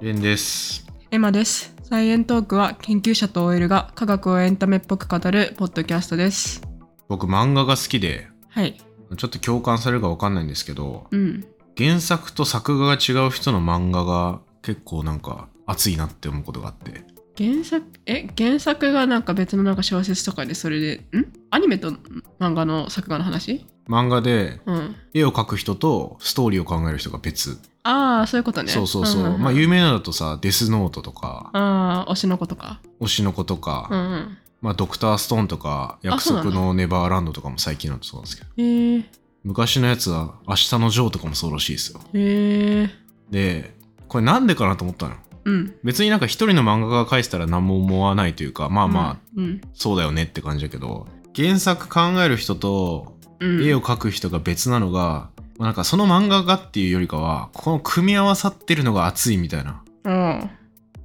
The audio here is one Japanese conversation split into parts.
レンです。エマです。サイエントークは研究者と OL が科学をエンタメっぽく語るポッドキャストです。僕漫画が好きで、はい。ちょっと共感されるかわかんないんですけど、うん。原作と作画が違う人の漫画が結構なんか熱いなって思うことがあって。原作、え、原作がなんか別のなんか小説とかでそれで、ん？アニメと漫画の作画の話？漫画でうん。絵を描く人とストーリーを考える人が別。ああ、そういうことね。そうそうそう。んんんまあ有名なのだとさ、デスノートとか、ああ、推しの子とか。推しの子とうんか、うん。まあドクターストーンとか、約束のネバーランドとかも最近のそうなんですけど。昔のやつは明日のジョーとかもそうらしいですよ。へえで、これなんでかなと思ったの。うん。別になんか一人の漫画家が描いてたら何も思わないというかまあまあ、うん。そうだよねって感じだけど原作考える人とうん。絵を描く人が別なのが、まあなんかその漫画がっていうよりかはこの組み合わさってるのが熱いみたいなうん。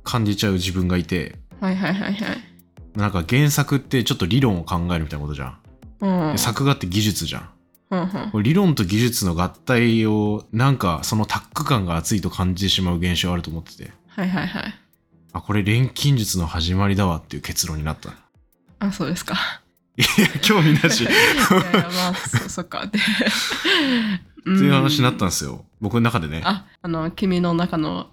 感じちゃう自分がいてはいはいはいはい。なんか原作ってちょっと理論を考えるみたいなことじゃん、うん。で作画って技術じゃんうんうんこれ理論と技術の合体をなんかそのタッグ感が熱いと感じてしまう現象あると思っててはいはいはい。あこれ錬金術の始まりだわっていう結論になったあ、そうですか。いや興味なし いやいやまあそそっかってっていう話になったんですよ。僕の中でね。ああの君の中の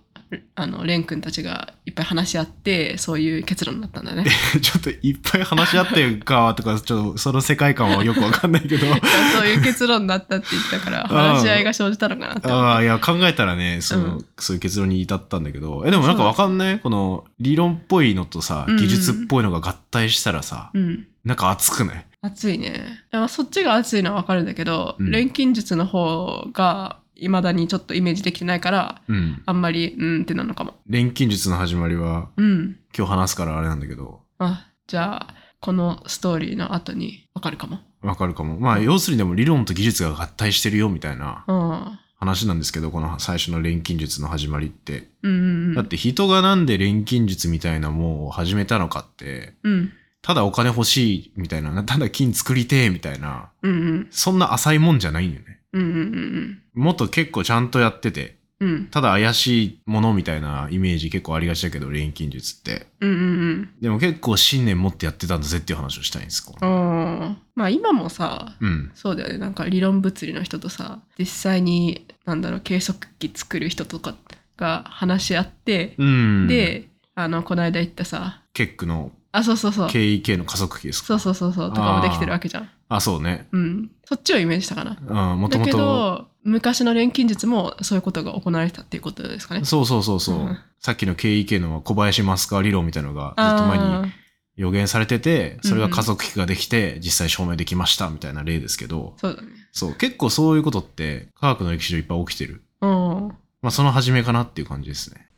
あのレン君たちがいっぱい話し合ってそういう結論になったんだね。ちょっといっぱい話し合ってるかとか、ちょっとその世界観はよくわかんないけど。そういう結論になったって言ったから話し合いが生じたのかなって。思ああ、いや、考えたらね、その、うん。そういう結論に至ったんだけど、え、でもなんかわかんない？この理論っぽいのとさ、技術っぽいのが合体したらさ、うん。なんか熱くない？熱いね。そっちが熱いのは分かるんだけど、うん。錬金術の方がいまだにちょっとイメージできてないからうん。あんまりうんってなのかも。錬金術の始まりは、うん。今日話すからあれなんだけど、あじゃあこのストーリーの後に分かるかも。わかるかも。まあ、要するにでも理論と技術が合体してるよみたいなうん。話なんですけど、この最初の錬金術の始まりって。うんうん。だって人がなんで錬金術みたいなもんを始めたのかって、うんただお金欲しいみたいな、ただ金作りてえみたいな、うんうんそんな浅いもんじゃないんだよね。うんうんうんもっと結構ちゃんとやってて、うんただ怪しいものみたいなイメージ結構ありがちだけど、錬金術って。うんうんうんでも結構信念持ってやってたんだぜっていう話をしたいんです。こううんまあ今もさうん。そうだよねなんか理論物理の人とさ実際になんだろう計測器作る人とかが話し合って、うん。、であのこの間言ったさケックのあそうそうそう。KEK の加速器ですか？そうそうそうそう。とかもできてるわけじゃん。あ、そうね。うん。そっちをイメージしたかな。うん、もとだけもと。ど昔の錬金術もそういうことが行われてたっていうことですかね。そうそうそうそう。うん。さっきの KEK の小林マスカー。理論みたいなのがずっと前に予言されてて、それが加速器ができて、実際証明できましたみたいな例ですけど、そうだねそう、結構そういうことって科学の歴史上いっぱい起きてる。うん。まあその始めかなっていう感じですね。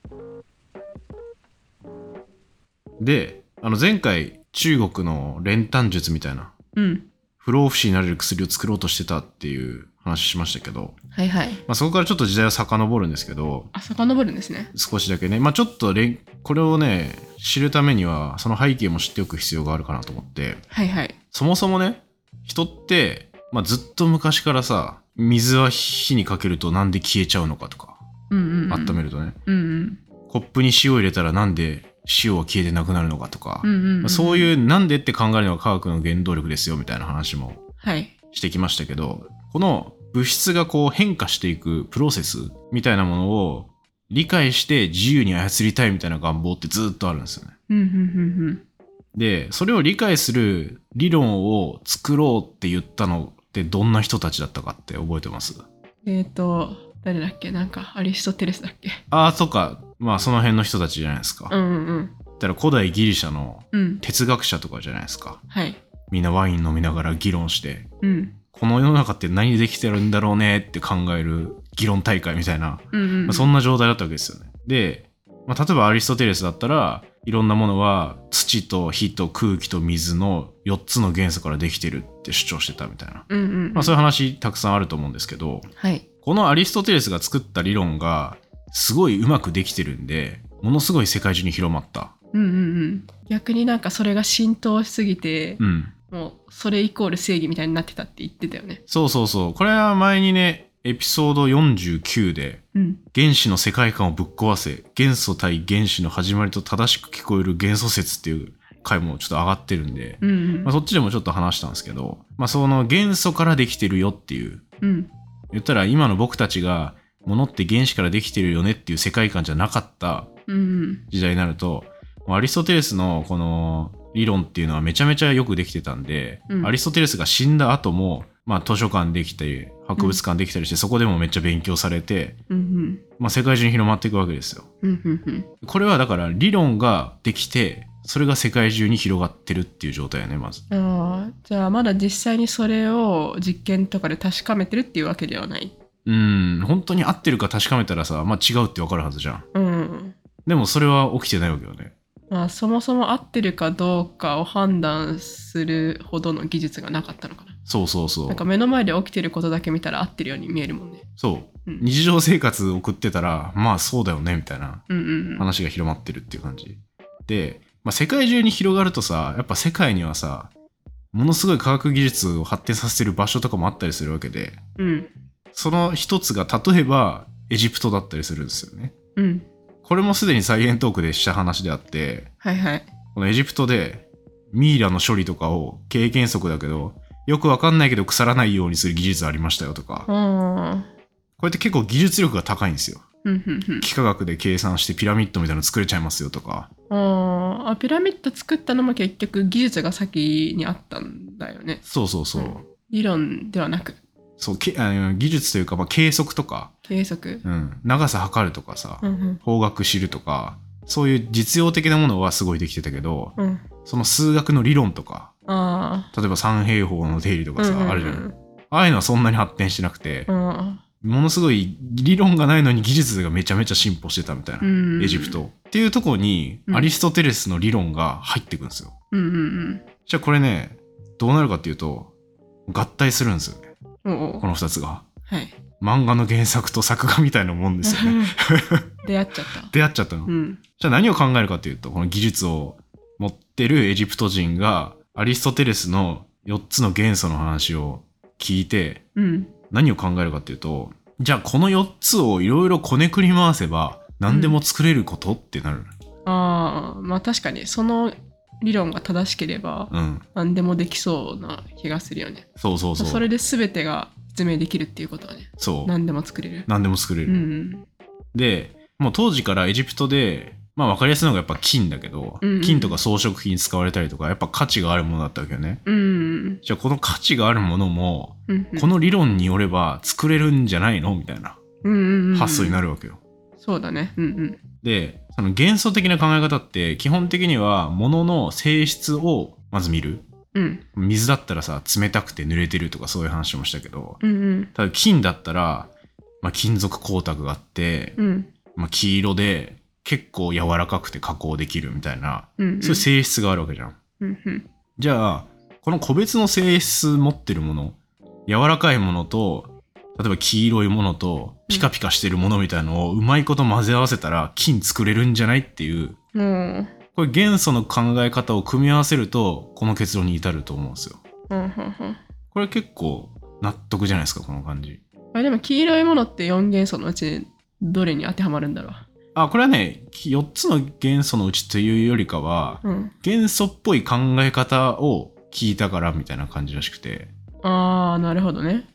で、あの前回中国の練炭術みたいなうん。不老不死になれる薬を作ろうとしてたっていう話しましたけど、はいはい。まあそこからちょっと時代を遡るんですけど、あ遡るんですね。少しだけね、まあちょっとこれをね、知るためにはその背景も知っておく必要があるかなと思って、はいはい。そもそもね、人って、まあ、ずっと昔からさ、水は火にかけるとなんで消えちゃうのかとか、うんうんうん。温めるとね、うんうん。コップに塩入れたらなんで塩は消えてなくなるのかとか、そういうなんでって考えるのが科学の原動力ですよみたいな話もはい。してきましたけど、この物質がこう変化していくプロセスみたいなものを理解して自由に操りたいみたいな願望ってずっとあるんですよね。うんうんうんで、それを理解する理論を作ろうって言ったのってどんな人たちだったかって覚えてます？うんえっ、と誰だっけ？なんかアリストテレスだっけ？ああ、そっか。まあその辺の人たちじゃないですか。だうんうん。ったら古代ギリシャのうん。哲学者とかじゃないですか。はい。みんなワイン飲みながら議論して、うん。この世の中って何でできてるんだろうねって考える議論大会みたいな、うんうんまあそんな状態だったわけですよね。で、まあ、例えばアリストテレスだったらいろんなものは土と火と空気と水の4つの元素からできてるって主張してたみたいな、うんうん。まあ、そういう話たくさんあると思うんですけどはいこのアリストテレスが作った理論がすごいうまくできてるんでものすごい世界中に広まった。うんうんうん逆になんかそれが浸透しすぎてう、ん。もうそれイコール正義みたいになってたって言ってたよねそうそうそう。これは前にね、エピソード49でうん原子の世界観をぶっ壊せ元素対原子の始まりと正しく聞こえる元素説っていう回もちょっと上がってるんで、うんうんまあ、そっちでもちょっと話したんですけど、まあ、その元素からできてるよっていううん言ったら今の僕たちが物って原子からできてるよねっていう世界観じゃなかったうん。時代になるとアリストテレスのこの理論っていうのはめちゃめちゃよくできてたんで、うん。アリストテレスが死んだ後も、まあ、図書館できたり博物館できたりして、そこでもめっちゃ勉強されて、うんうん。まあ、世界中に広まっていくわけですよ。うんうんうん。これはだから理論ができてそれが世界中に広がってるっていう状態やねまず。ああじゃあまだ実際にそれを実験とかで確かめてるっていうわけではないうん本当に合ってるか確かめたらさ、まあ、違うってわかるはずじゃん。うんでもそれは起きてないわけよね。まあそもそも合ってるかどうかを判断するほどの技術がなかったのかなそうそうそうなんか。目の前で起きてることだけ見たら合ってるように見えるもんねそう。うん日常生活送ってたらまあそうだよねみたいな話が広まってるっていう感じ。で、まあ、世界中に広がるとさやっぱ世界にはさものすごい科学技術を発展させてる場所とかもあったりするわけでうん。その一つが例えばエジプトだったりするんですよね。うん。これもすでにサイエントークでした話であってはいはい。このエジプトでミイラの処理とかを経験則だけどよくわかんないけど腐らないようにする技術ありましたよとかこれって結構技術力が高いんですよ。うんうんうん。幾何学で計算してピラミッドみたいなの作れちゃいますよとか。あー。あピラミッド作ったのも結局技術が先にあったんだよね。そうそうそう。うん。理論ではなく。そうけあの技術というか、まあ、計測とか、計測。うん、長さ測るとかさ、うんうん。方角知るとか、そういう実用的なものはすごいできてたけど、うん。その数学の理論とか、あ例えば三平方の定理とあかさ、あるじゃん。ああいうのはそんなに発展してなくて、あものすごい理論がないのに技術がめちゃめちゃ進歩してたみたいな、うんエジプト。っていうところに、うんアリストテレスの理論が入ってくるんですよ。うんうんじゃあこれね、どうなるかっていうと、合体するんですよね。この二つが。はい漫画の原作と作画みたいなもんですよね。出会っちゃった 出会っちゃったの。うんじゃあ何を考えるかというと、この技術を持ってるエジプト人がアリストテレスの4つの元素の話を聞いて、うん何を考えるかっていうと、じゃあこの4つをいろいろこねくり回せば何でも作れることってなる。ああまあ確かにその理論が正しければうん。何でもできそうな気がするよねそうそうそう。それで全てが説明できるっていうことはねそう。何でも作れる何でも作れうる。んで、もう当時からエジプトで、まあ分かりやすいのがやっぱ金だけど、うんうん。金とか装飾品に使われたりとか、やっぱ価値があるものだったわけよね。うんじゃあこの価値があるものも、うんこの理論によれば作れるんじゃないの？みたいな発想になるるわけよ。そうだね。うんうん。で、その幻想的な考え方って基本的には物の性質をまず見る。うん。水だったらさ、冷たくて濡れてるとかそういう話もしたけど、うんうん。ただ金だったら、まあ、金属光沢があって、うん。まあ、黄色で結構柔らかくて加工できるみたいな、うんそういう性質があるわけじゃん。うんうんじゃあ、この個別の性質持ってるもの、柔らかいものと、例えば黄色いものと、ピカピカしてるものみたいのをうまいこと混ぜ合わせたら金作れるんじゃないっていう、もこれ元素の考え方を組み合わせると、この結論に至ると思うんですよ。ううんうんうんこれ結構納得じゃないですか、この感じ。あでも黄色いものって4元素のうちどれに当てはまるんだろあ、これはね、4つの元素のうちというよりかは、ううん元素っぽい考え方を聞いたからみたいな感じらしくて。ああなるほどね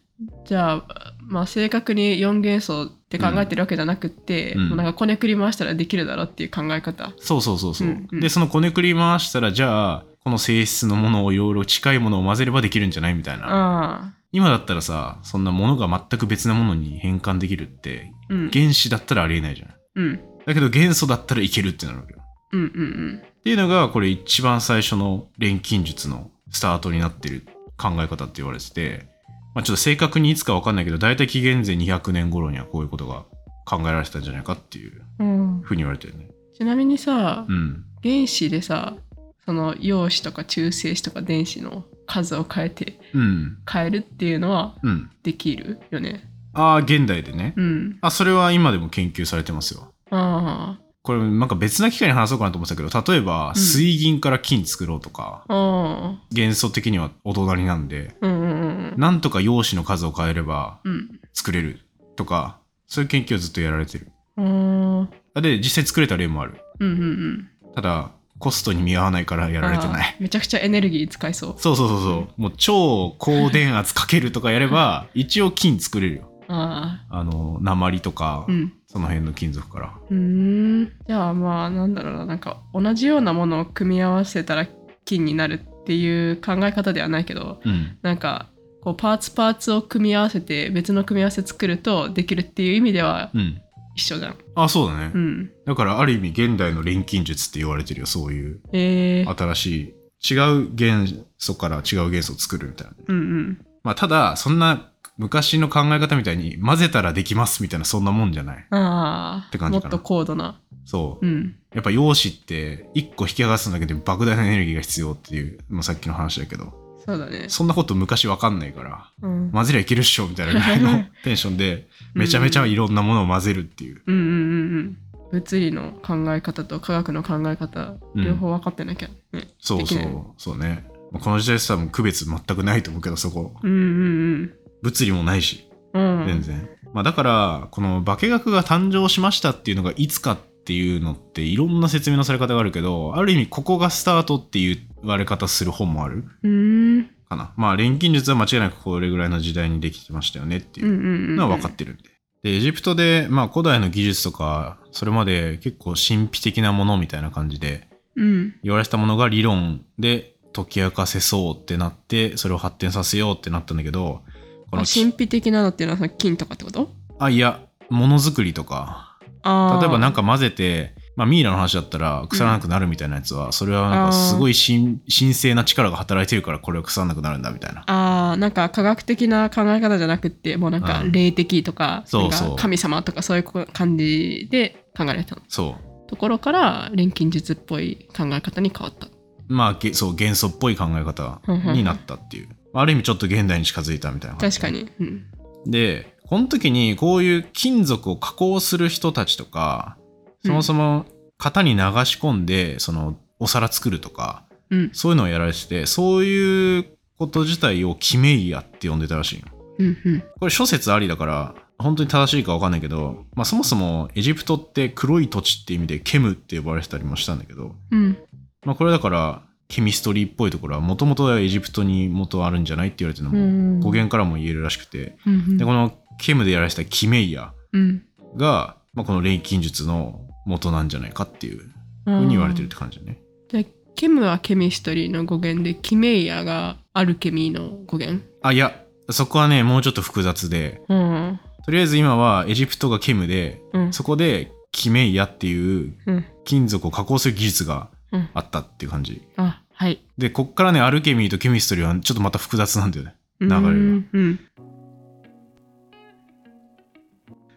じゃあまあ正確に4元素って考えてるわけじゃなくって、うんもうなんかこねくり回したらできるだろうっていう考え方そうそうそうそう。うんうんで、そのこねくり回したら、じゃあ、この性質のものをいろいろ近いものを混ぜればできるんじゃないみたいな。ああ今だったらさ、そんなものが全く別なものに変換できるって、うん原子だったらありえないじゃん。うんだけど元素だったらいけるってなるわけよ。うんうんっていうのが、これ一番最初の錬金術のスタートになってる考え方って言われてて、まあちょっと正確にいつかわかんないけど、だいたい紀元前200年頃にはこういうことが考えられてたんじゃないかっていううんふうに言われてるね。ちなみにさ、うん。原子でさその陽子とか中性子とか電子の数を変えてうん。変えるっていうのはうん。できるよね？ああ、現代でね。うんあ、それは今でも研究されてますよ。あこれなんか別な機会に話そうかなと思ってたけど、例えばうん水銀から金作ろうとか、あああ元素的にはお隣なんで、うんうんうんなんとか陽子の数を変えればうん作れるとか、そういう研究をずっとやられてる。うーんで、実際作れた例もある。うんうんうんただ、コストに見合わないからやられてない。めちゃくちゃエネルギー使いそうそうそうそうそう。もう超高電圧かけるとかやれば、一応金作れるよ。ああの、鉛とか、あうんその辺の金属から。うーんじゃあまあなんだろうななんか同じようなものを組み合わせたら金になるっていう考え方ではないけどうん。なんかこうパーツパーツを組み合わせて別の組み合わせ作るとできるっていう意味ではうん。一緒じゃん。あ、そうだね。うん。だからある意味現代の錬金術って言われてるよ。そういうえー、新しい、違う元素から違う元素を作るみたいな。うんうん。まあただ、そんな昔の考え方みたいに混ぜたらできますみたいなそんなもんじゃない？ああ、て感じかなもっと高度な。そう。うん。やっぱ陽子って一個引き剥がすだけで莫大なエネルギーが必要っていう、もうさっきの話だけど、そうだね。そんなこと昔わかんないから、うん。混ぜりゃいけるっしょみたいなぐらいの テンションで、めちゃめちゃいろんなものを混ぜるっていう。うんうんうんうん。物理の考え方と科学の考え方、うん両方分かってなきゃね。そうそできないうそうね。まあこの時代多分区別全くないと思うけど、そこ。うんうん物理もないし、うん。うん。全然。まあだから、この化学が誕生しましたっていうのがいつかっていうのっていろんな説明のされ方があるけど、ある意味ここがスタートっていう言われ方する本もある。かな。まあ錬金術は間違いなくこれぐらいの時代にできてましたよねっていう。のは分かってるんで。で、エジプトで、まあ古代の技術とか、それまで結構神秘的なものみたいな感じでうん。言われてたものが理論で解き明かせそうってなって、それを発展させようってなったんだけど、こあの神秘的なのっていうのはその金とかってこと？あ、いや、ものづくりとか。例えばなんか混ぜて、まあミイラの話だったら腐らなくなるみたいなやつは、それはなんかすごい神神聖な力が働いてるからこれは腐らなくなるんだみたいな。ああ、なんか科学的な考え方じゃなくって、もうなんかうん霊的とか、そうそうなんか神様とかそういう感じで考えられたそう。ところから錬金術っぽい考え方に変わった。まあ、げそう、元素っぽい考え方になったっていう。ある意味ちょっと現代に近づいたみたいな。確かに。うん。で、この時にこういう金属を加工する人たちとか、そもそも型に流し込んで、そのお皿作るとか、うん。そういうのをやられてて、そういうこと自体をキメイヤって呼んでたらしいの。うん。うん。これ諸説ありだから、本当に正しいかわかんないけど、まあそもそもエジプトって黒い土地って意味でケムって呼ばれてたりもしたんだけど、うん。まあこれだからケミストリーっぽいところはもともとはエジプトに元あるんじゃないって言われてるのうんも語源からも言えるらしくて、うん。で、このケムでやられてたキメイヤうん。が、まあ、この錬金術の元なんじゃないかっていうふうに言われてるって感じだね。じゃあケムはケミストリーの語源で、キメイヤがアルケミーの語源？あ、いや、そこはね、もうちょっと複雑で、うん。とりあえず今はエジプトがケムで、うん。そこでキメイヤっていううん。金属を加工する技術がうん。あったっていう感じ。あ、はい。で、こっからね、アルケミーとケミストリーはちょっとまた複雑なんだよね。流れがうん。うん。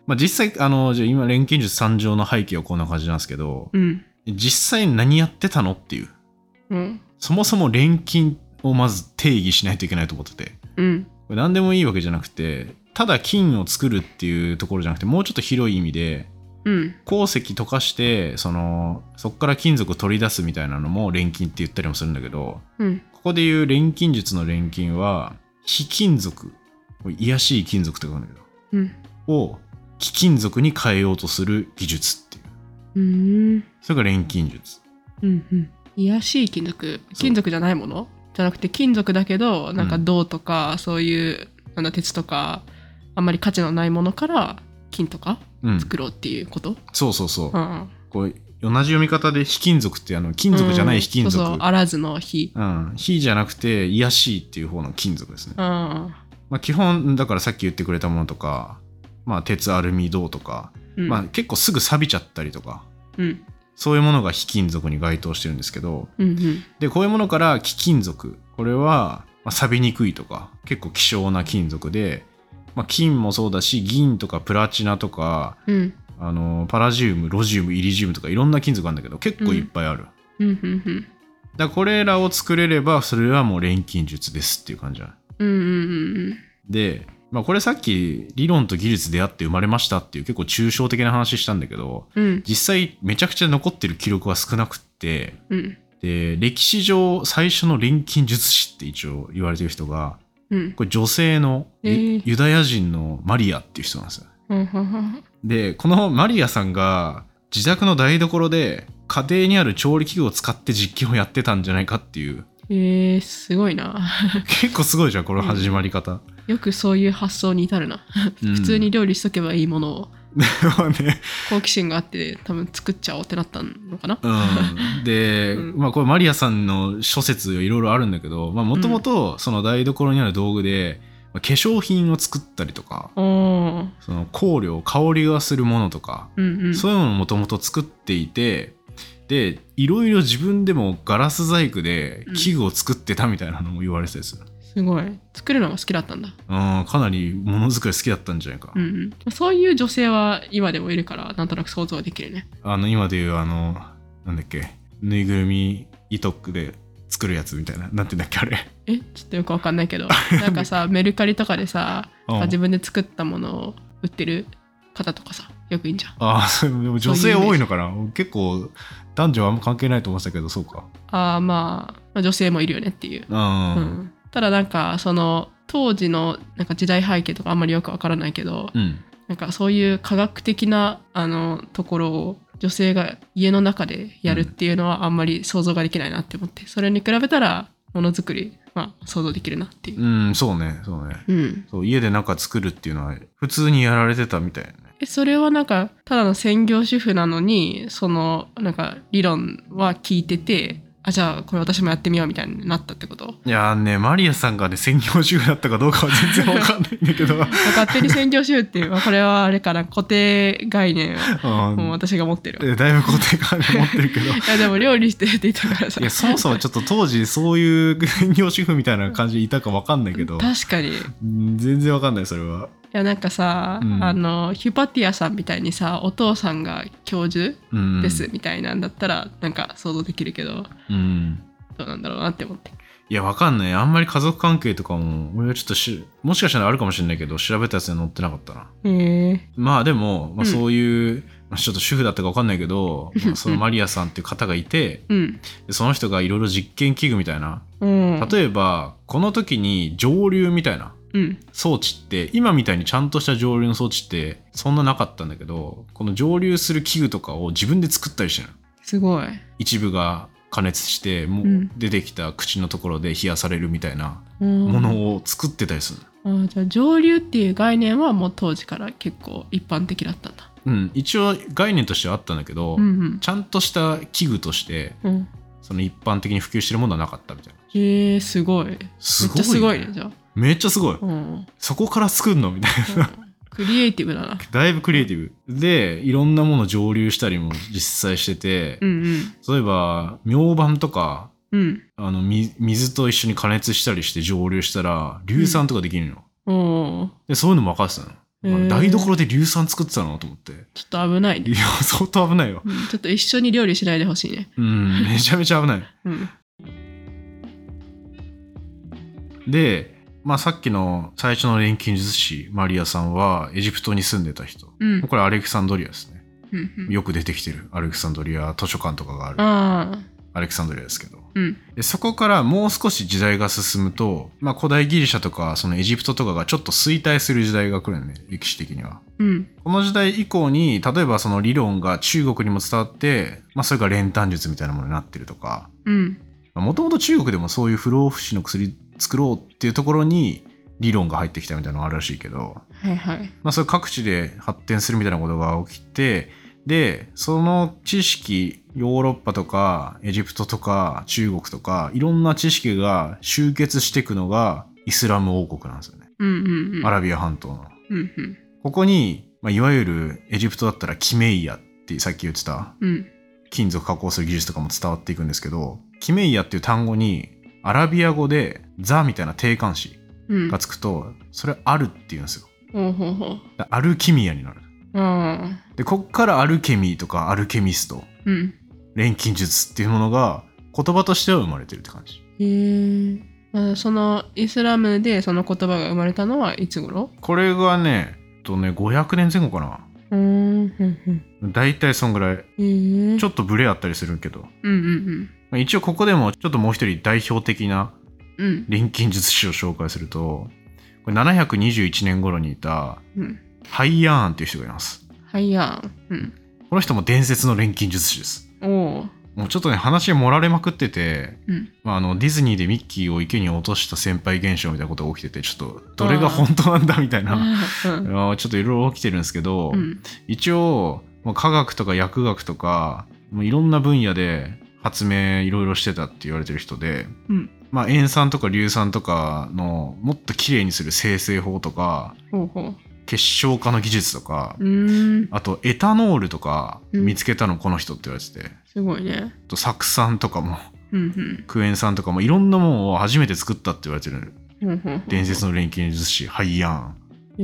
まあ実際、あの、じゃあ今、錬金術参上の背景はこんな感じなんですけど、うん。実際何やってたのっていう。うん。そもそも錬金をまず定義しないといけないと思ってて。うん。何でもいいわけじゃなくて、ただ金を作るっていうところじゃなくて、もうちょっと広い意味で、うん。鉱石溶かして、その、そこから金属を取り出すみたいなのも錬金って言ったりもするんだけど、うん。ここで言う錬金術の錬金は、非金属、癒やしい金属って書くんだけど、うん。を貴金属に変えようとする技術っていう。うん。それが錬金術。うん。うん。癒やしい金属。金属じゃないもの？じゃなくて金属だけど、なんか銅とか、そういう、なんだ、鉄とか、あんまり価値のないものから金とかうん。作ろうっていうこと？そうそうそう。うん。こう同じ読み方で非金属ってあの金属じゃない非金属。うんそうそう、あらずの火。うん。非じゃなくて癒やしいっていう方の金属ですね。うん。まあ基本、だからさっき言ってくれたものとか、まあ鉄、アルミ、銅とか、うん。まあ結構すぐ錆びちゃったりとか、うん。そういうものが非金属に該当してるんですけど、うん。うん。で、こういうものから貴金属。これは、まあ、錆びにくいとか、結構希少な金属で、まあ、金もそうだし、銀とかプラチナとか、うん。あの、パラジウム、ロジウム、イリジウムとかいろんな金属あるんだけど、結構いっぱいある。うん。うん。うん。だこれらを作れれば、それはもう錬金術ですっていう感じだ。うん。うん。うん。で、まあこれさっき理論と技術出会って生まれましたっていう結構抽象的な話したんだけど、うん。実際めちゃくちゃ残ってる記録は少なくって、うん。で、歴史上最初の錬金術師って一応言われてる人が、うん。これ女性のユ,、えーユダヤ人のマリアっていう人なんですよ。で、このマリアさんが自宅の台所で家庭にある調理器具を使って実験をやってたんじゃないかっていう、えー、すごいな。結構すごいじゃん、この始まり方。よくそういう発想に至るな。うん普通に料理しとけばいいものをまあね、好奇心があって多分作っちゃおうってなったのかな？うん、で、うん。まあこれマリアさんの諸説いろいろあるんだけどもともとその台所にある道具で、まあ化粧品を作ったりとかその香料香りがするものとか、うんうん。そういうのをもともと作っていてでいろいろ自分でもガラス細工で器具を作ってたみたいなのも言われてたりする、すごい。作るのが好きだったんだ。うん、かなりものづくり好きだったんじゃないか、うんうん。そういう女性は今でもいるから、なんとなく想像できるね。あの今でいうあのなんだっけぬいぐるみ糸で作るやつみたいななんて言うんだっけあれえ？ちょっとよくわかんないけど、なんかさ、メルカリとかでさ、うん自分で作ったものを売ってる方とかさ、よくいいんじゃん。ああ、でも女性多いのかな結構男女はあんま関係ないと思ってたけど、そうか。ああ、まあ、まあ女性もいるよねっていう。うん。うん、ただなんか、その、当時のなんか時代背景とかあんまりよくわからないけど、うん。なんかそういう科学的なあのところを女性が家の中でやるっていうのはあんまり想像ができないなって思って、それに比べたらものづくり、まあ、想像できるなっていう。うん、そうね、そうね。うん、そう家でなんか作るっていうのは普通にやられてたみたいね。えそれはなんかただの専業主婦なのにそのなんか理論は聞いててあじゃあこれ私もやってみようみたいになったってこと？いやーね、マリアさんがね、専業主婦だったかどうかは全然わかんないんだけど。勝手に専業主婦っていうまあこれはあれかな固定概念をうんもう私が持ってるだいぶ固定感持ってるけど。いやでも料理してるって言ったからさいや、そもそもちょっと当時そういう専業主婦みたいな感じでいたかわかんないけど、確かに全然わかんない、それは。やなんかさ、うんあのヒュパティアさんみたいにさお父さんが教授うん。ですみたいなんだったらなんか想像できるけどうん。どうなんだろうなって思っていや、わかんない。あんまり家族関係とかも、俺はちょっとし、もしかしたらあるかもしれないけど、調べたやつには載ってなかったな。へえまあでも、まあ、うんそういう、まあちょっと主婦だったかわかんないけど、まあそのマリアさんっていう方がいて、うんでその人がいろいろ実験器具みたいな。うん例えば、この時に上流みたいなうん装置って、今みたいにちゃんとした上流の装置ってそんななかったんだけど、この上流する器具とかを自分で作ったりしてるの。すごい。一部が加熱して、もううん。出てきた口のところで冷やされるみたいなもものを作ってたりするの。あじゃあ上流っていう概念はもう当時から結構一般的だったんだ。うん、一応概念としてはあったんだけど、うんちゃんとした器具としてうん。うんその一般的に普及してるものはなかったみたいな。へえすごい。すごいめっちゃすごいねじゃあ、めっちゃすごい。うん、そこから作るのみたいな。クリエイティブだな。だいぶクリエイティブ。でいろんなもの蒸留したりも実際してて、うん例えば明板とかうん。うんあのみ水と一緒に加熱したりして蒸留したら硫酸とかできるの、でそういうのも分かってたの、台所で硫酸作ってたのと思って。ちょっと危ないね。いや相当危ないよ。うん。ちょっと一緒に料理しないでほしいね。うん。めちゃめちゃ危ない。うん。で、まあ、さっきの最初の錬金術師マリアさんはエジプトに住んでた人。うん。これアレクサンドリアですね。うんうん。よく出てきてるアレクサンドリア図書館とかがある。アレクサンドリアですけど。うん。でそこからもう少し時代が進むと、まあ、古代ギリシャとかそのエジプトとかがちょっと衰退する時代が来るんね歴史的には。うん。この時代以降に例えばその理論が中国にも伝わって、まあ、それが練炭術みたいなものになってるとか。うん。もともと中国でもそういう不老不死の薬作ろうっていうところに理論が入ってきたみたいなのがあるらしいけど、はいはい。まあ、それ各地で発展するみたいなことが起きてでその知識ヨーロッパとかエジプトとか中国とかいろんな知識が集結していくのがイスラム王国なんですよね、うんうんうん。アラビア半島の。うんうん。ここに、まあ、いわゆるエジプトだったらキメイヤってさっき言ってたうん。金属加工する技術とかも伝わっていくんですけどキメイヤっていう単語にアラビア語でザみたいな定冠詞うんがつくとそれあるって言うんですよ。アルキミアになる。でこっからアルケミーとかアルケミストうん錬金術っていうものが言葉としては生まれてるって感じ。へえまあそのイスラムでその言葉が生まれたのはいつ頃？これがねえっとね500年前後かな。うーんうんうんだいたいそんぐらい。ちょっとブレあったりするけど。うんうんまあ一応ここでもちょっともう一人代表的なうん。錬金術師を紹介するとこれ721年頃にいたうん。ハイヤーンっていう人がいますはいやん。うん。この人も伝説の錬金術師ですおお。もうちょっとね話盛られまくってて、うん。まあ、あのディズニーでミッキーを池に落とした先輩現象みたいなことが起きててちょっとどれが本当なんだみたいな ちょっといろいろ起きてるんですけど、うん。一応もう科学とか薬学とかもういろんな分野で発明いろいろしてたって言われてる人で、うん。まあ、塩酸とか硫酸とかのもっときれいにする生成法とかほうほ結晶化の技術とか。あとエタノールとかうん。見つけたのこの人って言われてて、すごいね。あと酢酸とかもうんうん。クエン酸とかもいろんなものを初めて作ったって言われてるほうほう伝説の錬金術師ハイヤーン。え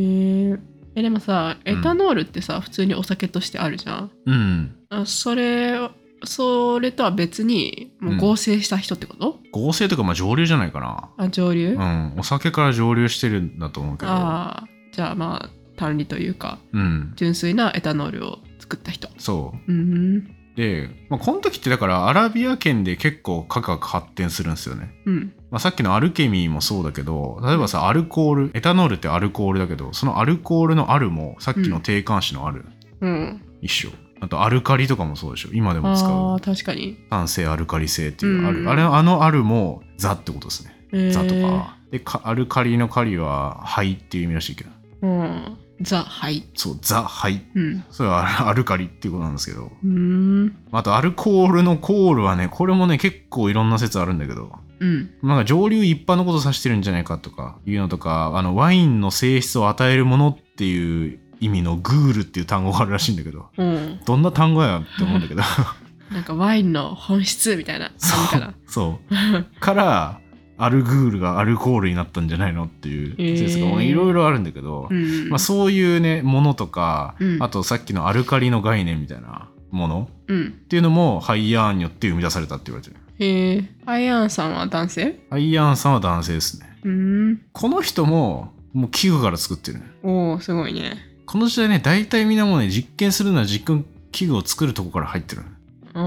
ー、えでもさエタノールってさ、普通にお酒としてあるじゃん。うん。あそれそれとは別にもう合成した人ってこと、合成とかまあ蒸留じゃないかな。あ上流、うん。お酒から蒸留してるんだと思うけど。ああじゃあまあ単理というかうん。純粋なエタノールを作った人。そう。うん。で、まあ、この時ってだからアラビア圏で結構科学発展するんですよね、うん。まあ、さっきのアルケミーもそうだけど例えばさアルコールエタノールってアルコールだけどそのアルコールのアルもさっきの定冠詞のアル、うん。一緒あとアルカリとかもそうでしょ。今でも使ああう確かに、酸性アルカリ性っていう。アル、うん。あれあのアルもザってことですね。えー、ザとか。でかアルカリのカリは灰っていう意味らしいけど。うん。ザはいそうザ灰うん。それは アルカリっていうことなんですけど。うん。あとアルコールのコールはねこれもね結構いろんな説あるんだけど。うん。なんか上流一般のことを指してるんじゃないかとかいうのとかあのワインの性質を与えるものっていう意味のグールっていう単語があるらしいんだけどうん。どんな単語やって思うんだけど。なんかワインの本質みたいな。そう。そう。からアルグールがアルコールになったんじゃないのっていう説がいろいろあるんだけど、うん。まあ、そういうねものとか、うん。あとさっきのアルカリの概念みたいなものうん。っていうのもハイヤーンによって生み出されたって言われてる。へえアイアンさんは男性？ハイヤーンさんは男性ですね。うん。この人ももう器具から作ってる。おおすごいねこの時代ね大体みんなもうね実験するなら実験器具を作るとこから入ってるあー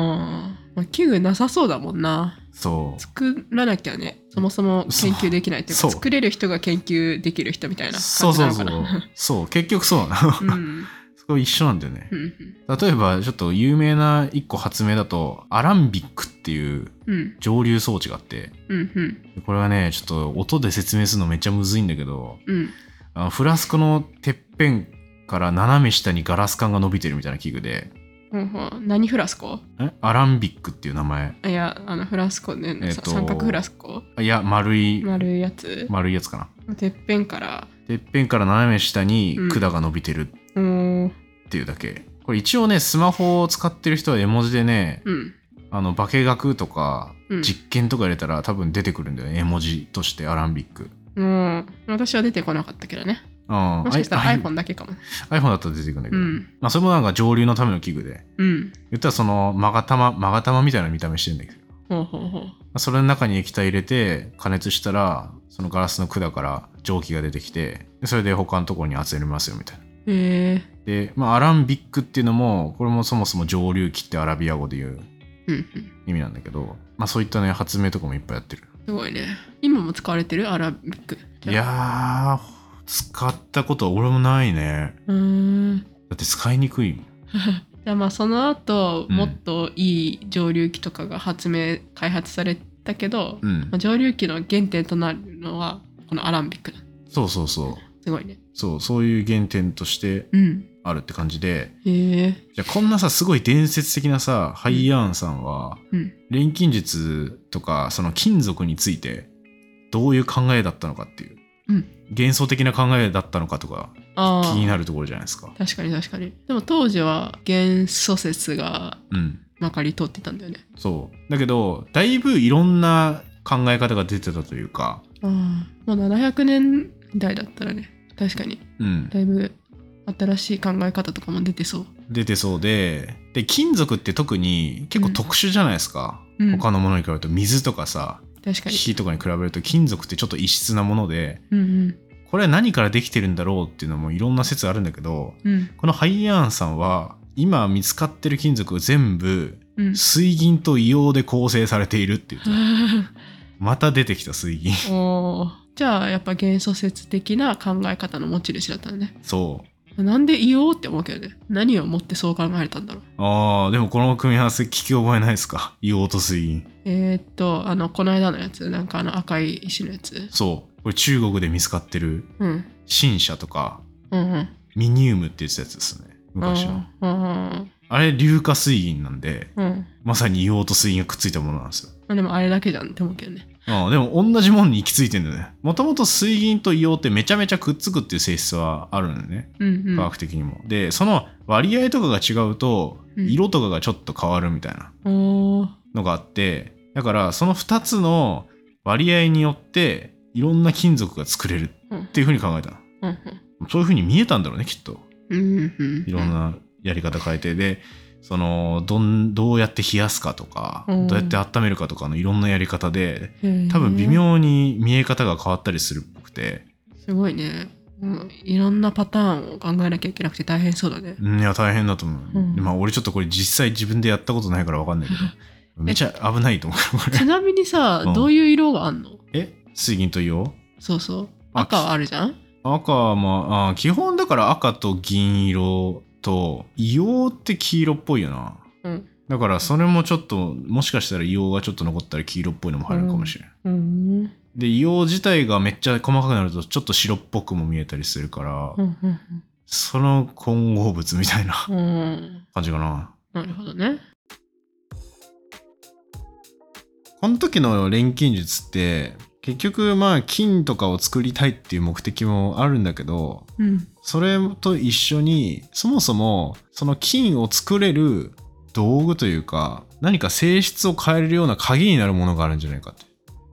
まあ器具なさそうだもんな。そう。作らなきゃねそもそも研究できないっていうか作れる人が研究できる人みたいなそうそうそう。そう。結局そうなの。うん。そこ一緒なんだよね。うん例えばちょっと有名な一個発明だとアランビックっていううん。蒸留装置があってうんうん。これはねちょっと音で説明するのめっちゃむずいんだけどうん。あのフラスコのてっぺんから斜め下にガラス管が伸びてるみたいな器具で。ほうほう何フラスコ？え？アランビックっていう名前。いやあのフラスコね、えっと三角フラスコ？いや丸い丸いやつ、丸いやつかな。てっぺんから。てっぺんから斜め下にうん。管が伸びてるおー。っていうだけ、これ一応ねスマホを使ってる人は絵文字でねうん。あの化学とかうん。実験とか入れたら多分出てくるんだよね。絵文字としてアランビック。もう私は出てこなかったけどねうん。もしかしたら iPhone だけかも。iPhone だったら出てくるんだけど、うん。まあそれもなんか蒸留のための器具で。うん。言ったらそのマガタママガタマみたいな見た目してるんだけど。ほうほうほう。まあそれの中に液体入れて加熱したらそのガラスの管から蒸気が出てきてでそれで他のところに集めますよみたいな。へえ。で、まあ、アランビックっていうのもこれもそもそも蒸留機ってアラビア語で言ううんうん。意味なんだけど、まあ、そういったね発明とかもいっぱいやってる。すごいね。今も使われてる？アラビック。いやー使ったことは俺もないね。うーん。だって使いにくい。もん。じゃあまあその後、うん。もっといい蒸留機とかが発明開発されたけど、うん。まあ、蒸留機の原点となるのはこのアランビックだ。そうそうそう。すごいね。そうそういう原点としてうん。あるって感じで。へえ。じゃあこんなさすごい伝説的なさハイヤーンさんはうん。錬金術とかその金属についてどういう考えだったのかっていう、うん。幻想的な考えだったのかとかああ気になるところじゃないですか。確かに確かに。でも当時は元素説がうん、まかり通ってたんだよね。そう。だけどだいぶいろんな考え方が出てたというか、ああもう700年代だったらね。確かに。うん、だいぶ新しい考え方とかも出てそう。出てそうで。で金属って特に結構特殊じゃないですか、うん。他のものに比べると水とかさ確かに火とかに比べると金属ってちょっと異質なものでうんこれは何からできてるんだろうっていうのもいろんな説あるんだけどうんうんこのハイヤーンさんは今見つかってる金属を全部うん水銀と硫黄で構成されているっていうとまた出てきた水銀。じゃあやっぱ元素説的な考え方の持ち主だったのね。そう。なんで硫黄って思うけどね。何をもってそう考えたんだろう。ああ、でもこの組み合わせ聞き覚えないですか？硫黄と水銀。えーっと、あの、この間のやつ、なんかあの赤い石のやつ。そう。これ中国で見つかってるうん。新車とか、うんうん。ミニウムって言ってたやつですね。昔の。うん。あれ、硫化水銀なんで、うん。まさに硫黄と水銀がくっついたものなんですよ。まあでもあれだけじゃんって思うけどね。ああでも同じものに行き着いてんだよね。もともと水銀と硫黄ってめちゃめちゃくっつくっていう性質はあるんだよね。うんうん。科学的にも。で、その割合とかが違うと、うん色とかがちょっと変わるみたいなおー。のがあって、だからその2つの割合によって、いろんな金属が作れるうんっていうふうに考えたの。うんそういうふうに見えたんだろうね、きっと。うん。いろんなやり方変えて。で、そのどんどうやって冷やすかとか、うんどうやって温めるかとかのいろんなやり方で多分微。妙に見え方が変わったりするっぽくて、すごいね。うんいろんなパターンを考えなきゃいけなくて大変そうだね。うんいや大変だと思う、うんまあ俺ちょっとこれ実際自分でやったことないから分かんないけど めちゃ危ないと思うこれちなみにさうん、どういう色があんの？え？水銀と硫黄そうそう。あ赤はあるじゃん？赤はまああ基本だから赤と銀色と硫黄って黄色っぽいよなうん。だからそれもちょっともしかしたら硫黄がちょっと残ったら黄色っぽいのも入るかもしれない、うん。で硫黄自体がめっちゃ細かくなるとちょっと白っぽくも見えたりするから、うんうんその混合物みたいなうん。うん。感じかななるほどね。この時の錬金術って結局まあ金とかを作りたいっていう目的もあるんだけどうん。それと一緒にそもそもその金を作れる道具というか何か性質を変えれるような鍵になるものがあるんじゃないかって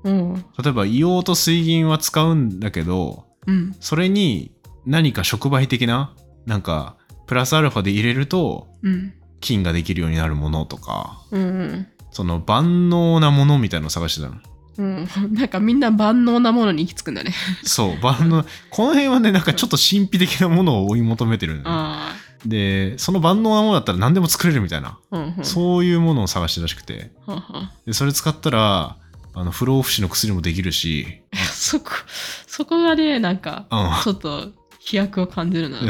うん。例えば硫黄と水銀は使うんだけどうん。それに何か触媒的ななんかプラスアルファで入れるとうん。金ができるようになるものとかうん。その万能なものみたいなのを探してたのうん。なんかみんな万能なものに行き着くんだね。そう、万能、この辺はね、なんかちょっと神秘的なものを追い求めてるんだで、その万能なものだったら何でも作れるみたいな、あ。うんうん。そういうものを探してるらしくて、はあはあでそれ使ったら、あの、不老不死の薬もできるし、そこ、そこがね、なんか、うん。ちょっと飛躍を感じるな。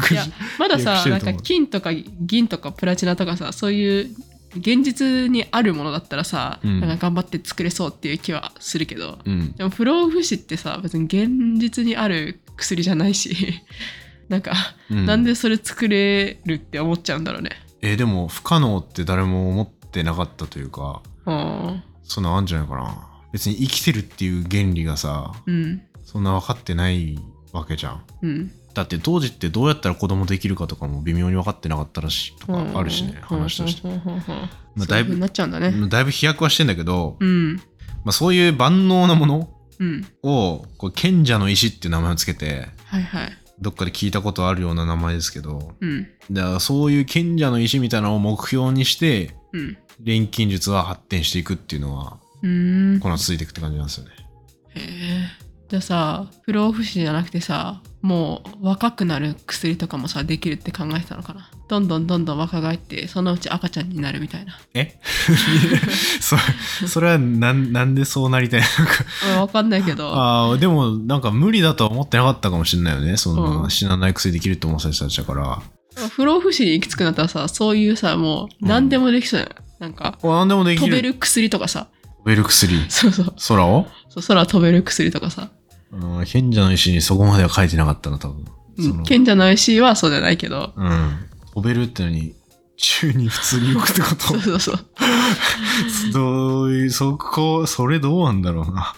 まださ、なんか金とか銀とかプラチナとかさ、そういう現実にあるものだったらさ、うんなんか頑張って作れそうっていう気はするけど、うん。でも不老不死ってさ、別に現実にある薬じゃないし、なんか、うんなんでそれ作れるって思っちゃうんだろうね。えーでも、不可能って誰も思ってなかったというか、うん。そんなのあんじゃないかな。別に生きてるっていう原理がさ、うん。そんな分かってないわけじゃん。うん。だって当時ってどうやったら子供できるかとかも微妙に分かってなかったらしいとかあるしね、話として。まあだいぶなっちゃうん。だね。だいぶ飛躍はしてん。だけど、うん。まあ、そういう万能なものうん。をこう賢者の石っていう名前をつけてはいはい。どっかで聞いたことあるような名前ですけどうん。だからそういう賢者の石みたいなのを目標にしてうん。錬金術は発展していくっていうのは。この後続いていくって感じなん。ですよね。へえ。じゃあさ、不老不死じゃなくてさ、もう若くなる薬とかもさ、できるって考えてたのかな。どんどんどんどん若返って、そのうち赤ちゃんになるみたいな。え？そそれはなんなんでそうなりたいのか。うんわかんないけど。あーでもなんか無理だとは思ってなかったかもしれないよね。その、うん。死なない薬できるって思ってた人たちだから。不老不死に行き着くんだったらさ、そういうさ、もう何でもできそうじゃない、なんか、何でもできる。飛べる薬とかさ、飛べる薬。そうそう、空を？そう空飛べる薬とかさ、うん賢者の石にそこまでは書いてなかったな多分うん賢者の石はそうじゃないけど、うん。飛べるってのに、宙に普通に浮くってこ そうとそうそう。どういう、そこ、それどうなんだろうな。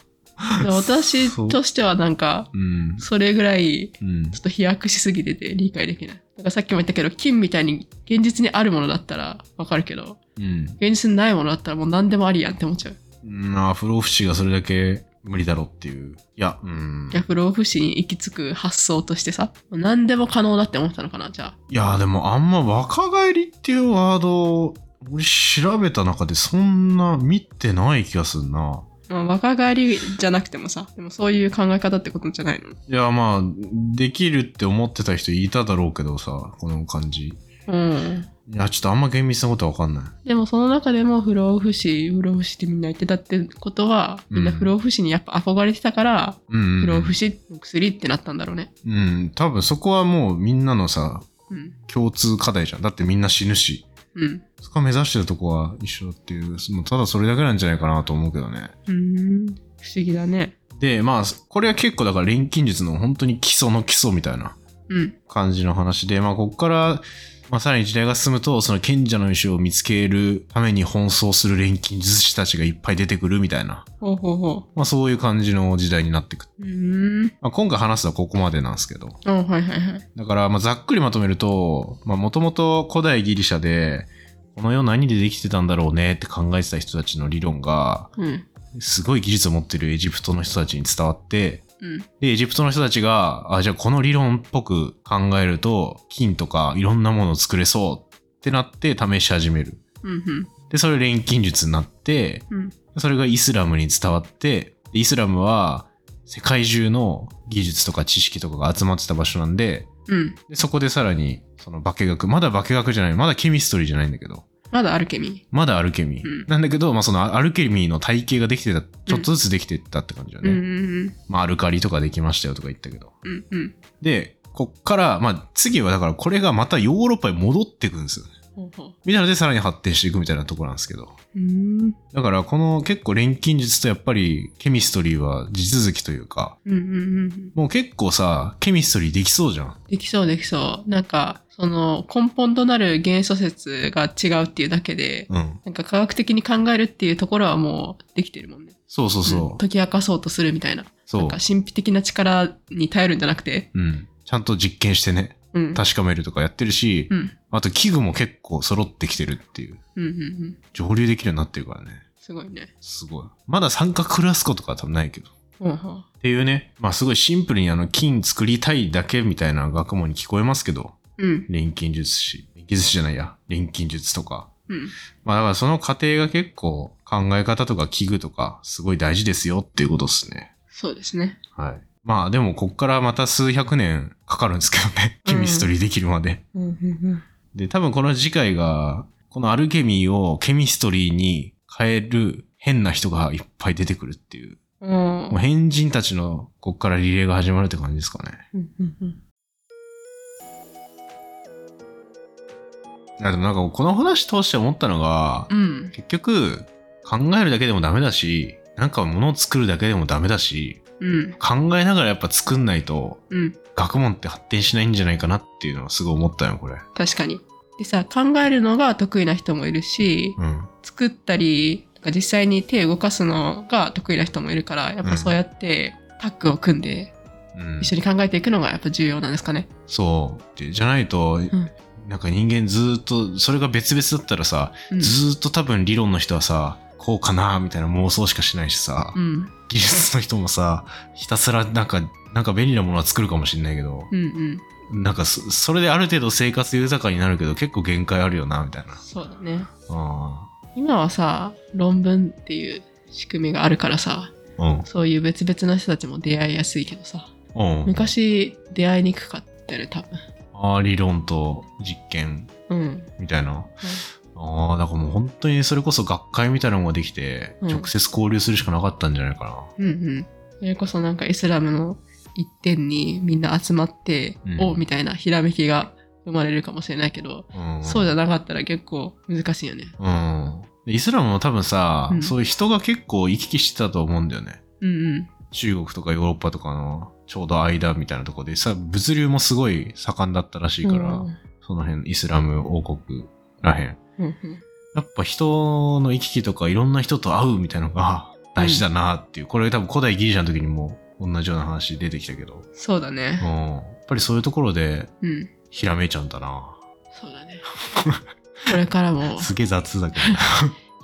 で私としてはなんか、うん。それぐらい、うんちょ。っと飛躍しすぎてて理解できない。なんかさっきも言ったけど、金みたいに現実にあるものだったらわかるけど、うん。現実にないものだったらもう何でもありやんって思っちゃう。まあ、不老不死がそれだけ無理だろうっていう。いや、うん。いや、不老不死に行き着く発想としてさ、何でも可能だって思ったのかな、じゃあ。いや、でもあんま若返りっていうワード、俺調べた中でそんな見てない気がするな。まあ、若返りじゃなくてもさ、でもそういう考え方ってことじゃないの？いや、まあ、できるって思ってた人いただろうけどさ、この感じ。うん。いや、ちょっとあんま厳密なことはわかんない。でもその中でも不老不死、不老不死ってみんな言ってたってことは、みんな不老不死にやっぱ憧れてたから、うんうん、うん。不老不死の薬ってなったんだろうね。うん。多分そこはもうみんなのさ、うん。共通課題じゃん。だってみんな死ぬし。うん。そこは目指してるとこは一緒だっていう、もうただそれだけなんじゃないかなと思うけどね。うーん。不思議だね。で、まあ、これは結構だから錬金術の本当に基礎の基礎みたいなうん。感じの話で、まあ、ここから、まあ、さらに時代が進むと、その賢者の石を見つけるために奔走する錬金術師たちがいっぱい出てくるみたいな、ほうほうほまあ、そういう感じの時代になっていく。う。うーん。まあ、今回話すのはここまでなんですけど。あはいはいはい。だから、まあ、ざっくりまとめると、まあ、もともと古代ギリシャで、この世何でできてたんだろうねって考えてた人たちの理論が、うん。すごい技術を持ってるエジプトの人たちに伝わって、うん。で、エジプトの人たちが、あ、じゃあこの理論っぽく考えると、金とかいろんなものを作れそうってなって試し始める。うん。うん。で、それ錬金術になって、うん。それがイスラムに伝わって、でイスラムは世界中の技術とか知識とかが集まってた場所なんで、うん。でそこでさらに、その化学、まだ化学じゃない、まだケミストリーじゃないんだけど、まだアルケミまだアルケミー。うんなんだけど、まあそのアルケミーの体系ができてた、ちょっとずつできてったって感じだね。ん。うん。まあアルカリとかできましたよとか言ったけど。うん。うん。で、こっから、まあ次はだからこれがまたヨーロッパに戻ってくんですよね。ほうほう。みたいなのでさらに発展していくみたいなところなんですけど。うーん。だからこの結構錬金術とやっぱりケミストリーは地続きというか、うん。うん。うん。もう結構さ、ケミストリーできそうじゃん。できそうできそう。なんか、その根本となる元素説が違うっていうだけで、うん。なんか科学的に考えるっていうところはもうできてるもんね。そうそうそう。ん解き明かそうとするみたいな。そうなんか神秘的な力に頼るんじゃなくて、うん。ちゃんと実験してね、うん。確かめるとかやってるし、うん。あと器具も結構揃ってきてるっていう。うんうんうん。上流できるようになってるからね。すごいね。すごい。まだ三角クラスコとかは多分ないけど。ほうほう。っていうね、まあすごいシンプルにあの金作りたいだけみたいな学問に聞こえますけど、うん。錬金術師。錬金術師じゃないや。錬金術とか。うん。まあだからその過程が結構考え方とか器具とかすごい大事ですよっていうことですね。そうですね。はい。まあでもこっからまた数百年かかるんですけどね。うん ケミストリーできるまで。うんうんで、多分この次回が、このアルケミーをケミストリーに変える変な人がいっぱい出てくるっていう。うん。もう変人たちのこっからリレーが始まるって感じですかね。うんうんうんなんかこの話通して思ったのが、うん。結局考えるだけでもダメだし、なんか物を作るだけでもダメだし、うん。考えながらやっぱ作んないとうん。学問って発展しないんじゃないかなっていうのはすごい思ったよ、これ。確かに。でさ、考えるのが得意な人もいるし、うん。作ったり、とか実際に手を動かすのが得意な人もいるから、やっぱそうやってタッグを組んでうん一緒に考えていくのがやっぱ重要なんですかね。そう。でじゃないと、んなんか人間ずーっと、それが別々だったらさ、うん。ずーっと多分理論の人はさ、こうかなみたいな妄想しかしないしさ、うん。技術の人もさ、ひたすらなんか、なんか便利なものは作るかもしれないけど、うんうん。なんかそそれである程度生活豊かになるけど結構限界あるよな、みたいな。そうだね。あ今はさ、論文っていう仕組みがあるからさ、あ。そういう別々の人たちも出会いやすいけどさ、うん。うん。昔出会いにくかったよね、多分。ああ、理論と実験うん。みたいな。ああ、だからもう本当にそれこそ学会みたいなのができて、うん直接交流するしかなかったんじゃないかうんうん。それこそなんかイスラムの一点にみんな集まって、うんおみたいなひらめきが生まれるかもしれないけど、な。うん。そうじゃなかったら結構難しいよね。うん。でイスラムも多分さ、うんそういう人が結構行き来してたと思うんだよね。うんうん。中国とかヨーロッパとかのちょうど間みたいなところでさ、物流もすごい盛んだったらしいから、うんその辺、イスラム王国らへん。うんうんやっぱ人の行き来とかいろんな人と会うみたいなのが大事だなっていう、これ多分古代ギリシャの時にも同じような話出てきたけど、うん、そうだね。やっぱりそういうところでうん。ひらめいちゃうんだな。そうだね。これからもすげえ雑だけど。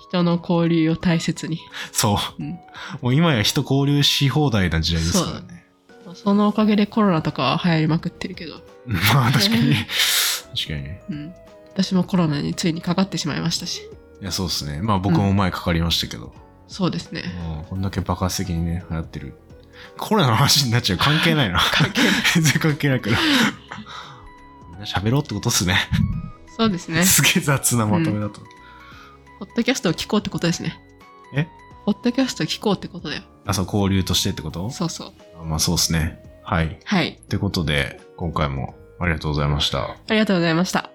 人の交流を大切に。そう。うんもう今や人交流し放題な時代ですからね。そのおかげでコロナとかは流行りまくってるけど、まあ確かに。確かに。うん。私もコロナについにかかってしまいましたし。いや、そうですね。まあ僕も前かかりましたけど、そうですね。うんこんだけ爆発的にね、流行ってる。コロナの話になっちゃう。関係ないな。関係ない。全然関係ないから。みんな喋ろうってことっすね。そうですね。すげえ雑なまとめだと。ポッドキャストを聞こうってことですね。え？ポッドキャストを聞こうってことだよ。あ、そう、交流としてってこと？そうそう。あまあそうですね。はい。はい。ってことで、今回もありがとうございました。ありがとうございました。